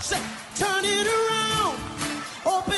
Say, turn it around. Open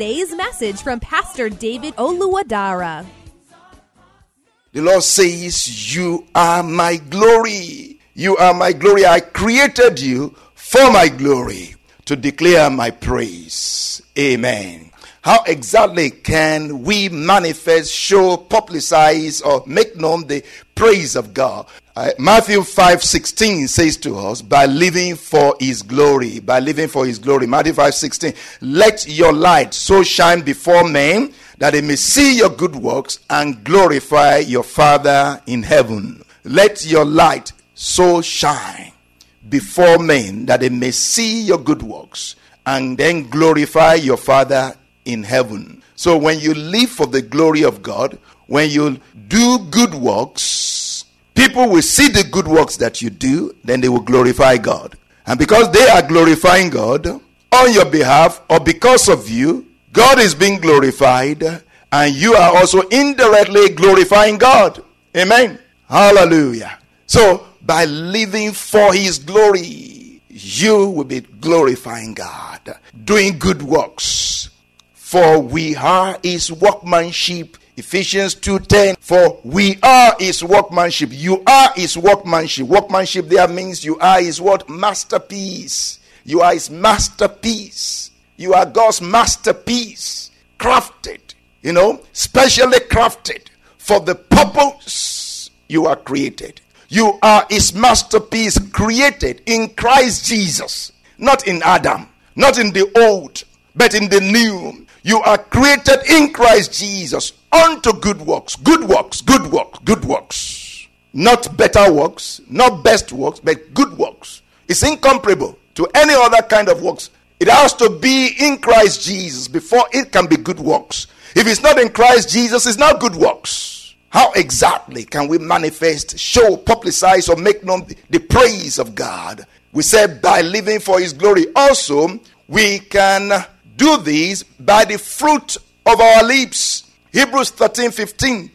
message from Pastor David Oluwadara. The Lord says, You are my glory. You are my glory. I created you for my glory to declare my praise. Amen. How exactly can we manifest, show, publicize, or make known the praise of God? Uh, Matthew 5 16 says to us, by living for his glory, by living for his glory. Matthew 5 16, let your light so shine before men that they may see your good works and glorify your Father in heaven. Let your light so shine before men that they may see your good works and then glorify your Father in heaven. So when you live for the glory of God, when you do good works, people will see the good works that you do, then they will glorify God. And because they are glorifying God on your behalf or because of you, God is being glorified and you are also indirectly glorifying God. Amen. Hallelujah. So, by living for His glory, you will be glorifying God, doing good works. For we are His workmanship. Ephesians 2:10 For we are his workmanship. You are his workmanship. Workmanship there means you are his what? Masterpiece. You are his masterpiece. You are God's masterpiece. Crafted, you know, specially crafted for the purpose you are created. You are his masterpiece created in Christ Jesus, not in Adam, not in the old, but in the new. You are created in Christ Jesus unto good works, good works, good works, good works. Not better works, not best works, but good works. It's incomparable to any other kind of works. It has to be in Christ Jesus before it can be good works. If it's not in Christ Jesus, it's not good works. How exactly can we manifest, show, publicize, or make known the praise of God? We said by living for His glory. Also, we can do this by the fruit of our lips. Hebrews 13 15.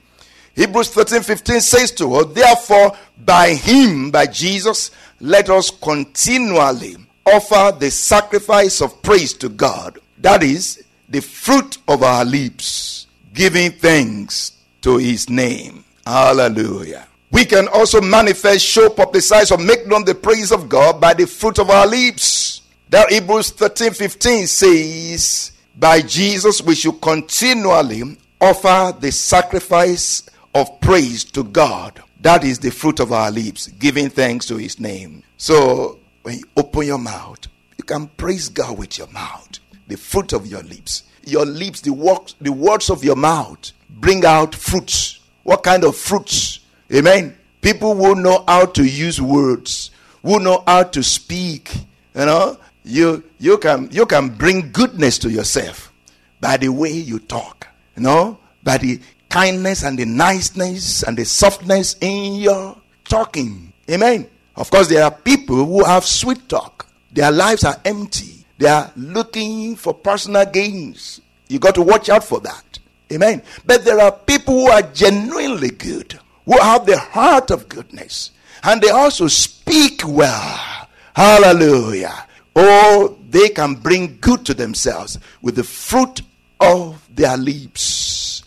Hebrews 13 15 says to us, Therefore, by Him, by Jesus, let us continually offer the sacrifice of praise to God. That is the fruit of our lips, giving thanks to His name. Hallelujah. We can also manifest, show, publicize, or make known the praise of God by the fruit of our lips. That Hebrews 13 15 says, By Jesus we should continually offer the sacrifice of praise to God. That is the fruit of our lips, giving thanks to His name. So, when you open your mouth, you can praise God with your mouth, the fruit of your lips. Your lips, the works, the words of your mouth, bring out fruits. What kind of fruits? Amen. People who know how to use words, who know how to speak. You know, you you can you can bring goodness to yourself by the way you talk. You know, by the kindness and the niceness and the softness in your talking. Amen. Of course, there are people who have sweet talk. Their lives are empty. They are looking for personal gains. You got to watch out for that. Amen. But there are people who are genuinely good, who have the heart of goodness, and they also speak well. Hallelujah. Or they can bring good to themselves with the fruit of their lips.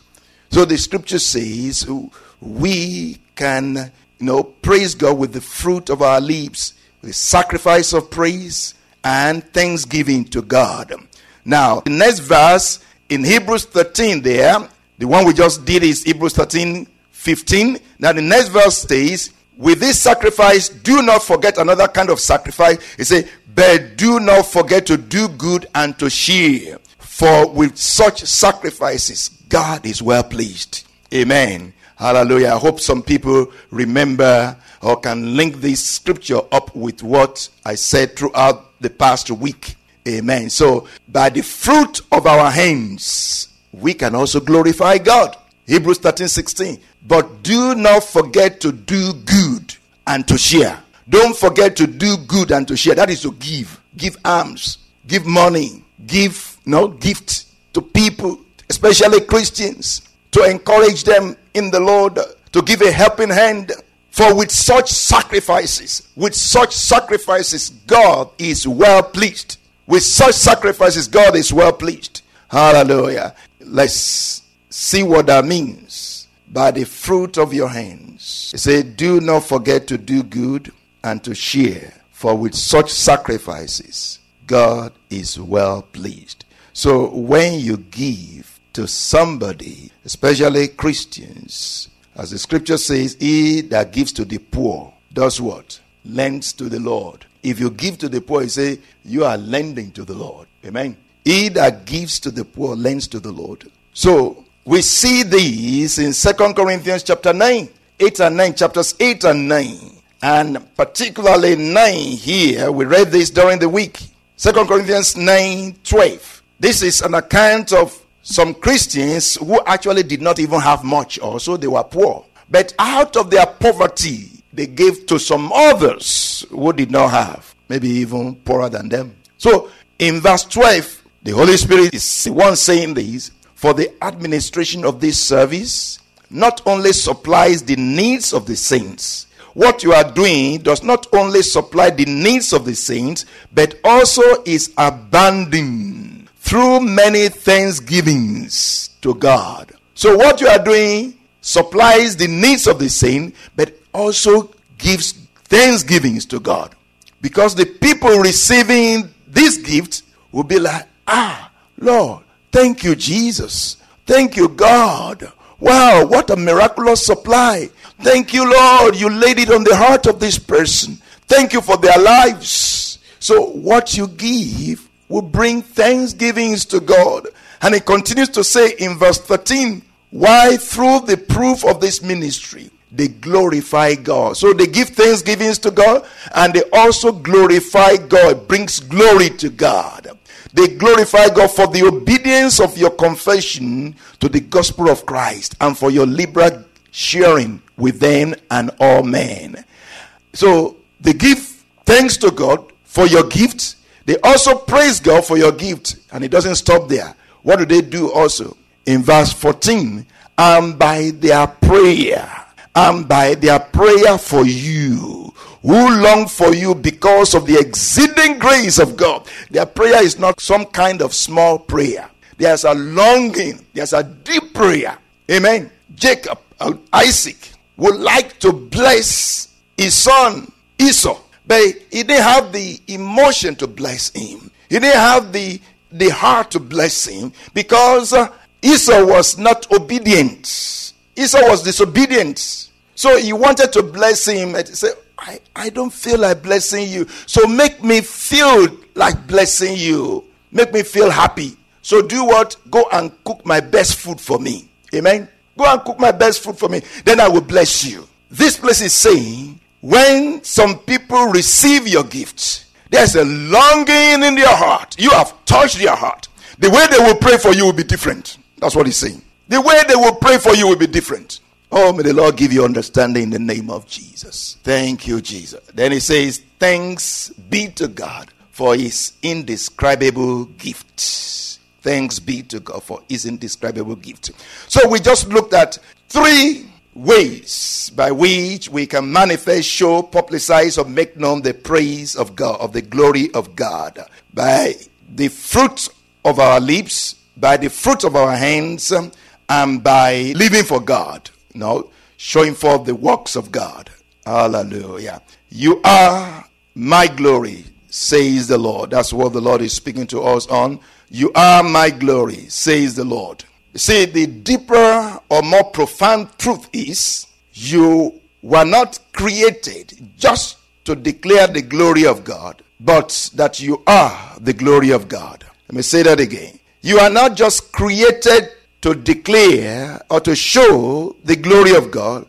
So the scripture says we can, you know, praise God with the fruit of our lips, with sacrifice of praise and thanksgiving to God. Now, the next verse in Hebrews 13 there, the one we just did is Hebrews 13 15. Now the next verse says, with this sacrifice, do not forget another kind of sacrifice. He said, but do not forget to do good and to share. For with such sacrifices, God is well pleased. Amen. Hallelujah. I hope some people remember or can link this scripture up with what I said throughout the past week. Amen. So, by the fruit of our hands, we can also glorify God. Hebrews 13 16. But do not forget to do good and to share. Don't forget to do good and to share. That is to give. Give alms, give money, give no gift to people, especially Christians, to encourage them in the Lord, to give a helping hand. For with such sacrifices, with such sacrifices, God is well pleased. With such sacrifices, God is well pleased. Hallelujah. Let's see what that means. By the fruit of your hands. He said, Do not forget to do good and to share, for with such sacrifices, God is well pleased. So when you give to somebody, especially Christians, as the scripture says, he that gives to the poor does what? Lends to the Lord. If you give to the poor, you say, you are lending to the Lord. Amen. He that gives to the poor lends to the Lord. So we see these in Second Corinthians chapter 9, 8 and 9, chapters 8 and 9. And particularly 9 here, we read this during the week. Second Corinthians 9, 12. This is an account of some Christians who actually did not even have much, also they were poor. But out of their poverty, they gave to some others who did not have, maybe even poorer than them. So in verse 12, the Holy Spirit is the one saying this for the administration of this service not only supplies the needs of the saints. What you are doing does not only supply the needs of the saints, but also is abandoning through many thanksgivings to God. So, what you are doing supplies the needs of the saint, but also gives thanksgivings to God. Because the people receiving this gift will be like, ah, Lord, thank you, Jesus. Thank you, God. Wow, what a miraculous supply. Thank you, Lord. You laid it on the heart of this person. Thank you for their lives. So, what you give will bring thanksgivings to God. And he continues to say in verse 13, why through the proof of this ministry they glorify God. So they give thanksgivings to God and they also glorify God, brings glory to God. They glorify God for the obedience of your confession to the gospel of Christ and for your liberal sharing with them and all men. So they give thanks to God for your gift. they also praise God for your gift. And it doesn't stop there. What do they do also? In verse 14, and by their prayer, and by their prayer for you, who long for you because of the exceeding grace of God. Their prayer is not some kind of small prayer. There's a longing, there's a deep prayer. Amen. Jacob, uh, Isaac, would like to bless his son Esau but he didn't have the emotion to bless him. He didn't have the, the heart to bless him because uh, Esau was not obedient. Esau was disobedient. So he wanted to bless him and I, I don't feel like blessing you. So make me feel like blessing you. Make me feel happy. So do what? Go and cook my best food for me. Amen. Go and cook my best food for me. Then I will bless you. This place is saying when some people receive your gifts, there's a longing in their heart. You have touched their heart. The way they will pray for you will be different. That's what he's saying. The way they will pray for you will be different. Oh, may the Lord give you understanding in the name of Jesus. Thank you, Jesus. Then he says, Thanks be to God for his indescribable gift. Thanks be to God for his indescribable gift. So we just looked at three ways by which we can manifest, show, publicize, or make known the praise of God, of the glory of God. By the fruit of our lips, by the fruit of our hands, and by living for God. Know, showing forth the works of God. Hallelujah. You are my glory, says the Lord. That's what the Lord is speaking to us on. You are my glory, says the Lord. See, the deeper or more profound truth is you were not created just to declare the glory of God, but that you are the glory of God. Let me say that again. You are not just created to declare or to show the glory of God.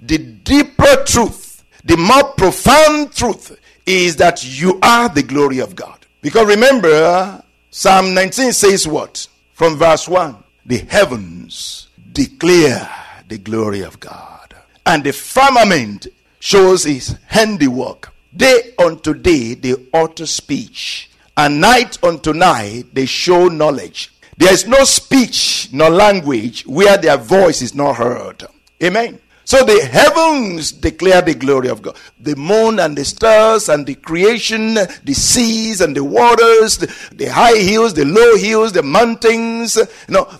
The deeper truth, the more profound truth is that you are the glory of God. Because remember, Psalm 19 says what? From verse 1 The heavens declare the glory of God, and the firmament shows his handiwork. Day unto day they utter speech, and night unto night they show knowledge. There is no speech nor language where their voice is not heard. Amen. So the heavens declare the glory of God. The moon and the stars and the creation, the seas and the waters, the, the high hills, the low hills, the mountains, you know,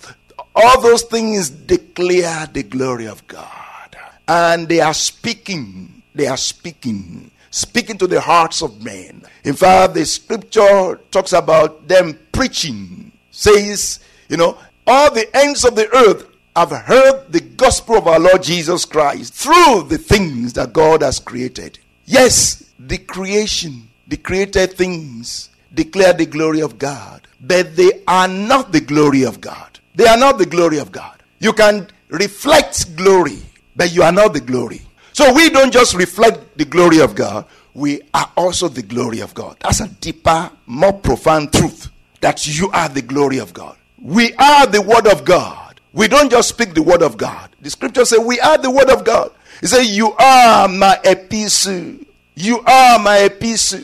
all those things declare the glory of God. And they are speaking. They are speaking. Speaking to the hearts of men. In fact, the scripture talks about them preaching. Says, you know, all the ends of the earth have heard the gospel of our Lord Jesus Christ through the things that God has created. Yes, the creation, the created things declare the glory of God, but they are not the glory of God. They are not the glory of God. You can reflect glory, but you are not the glory. So we don't just reflect the glory of God, we are also the glory of God. That's a deeper, more profound truth that you are the glory of God. We are the Word of God. We don't just speak the word of God. The scripture says we are the word of God. He said, You are my epistle. You are my epistle.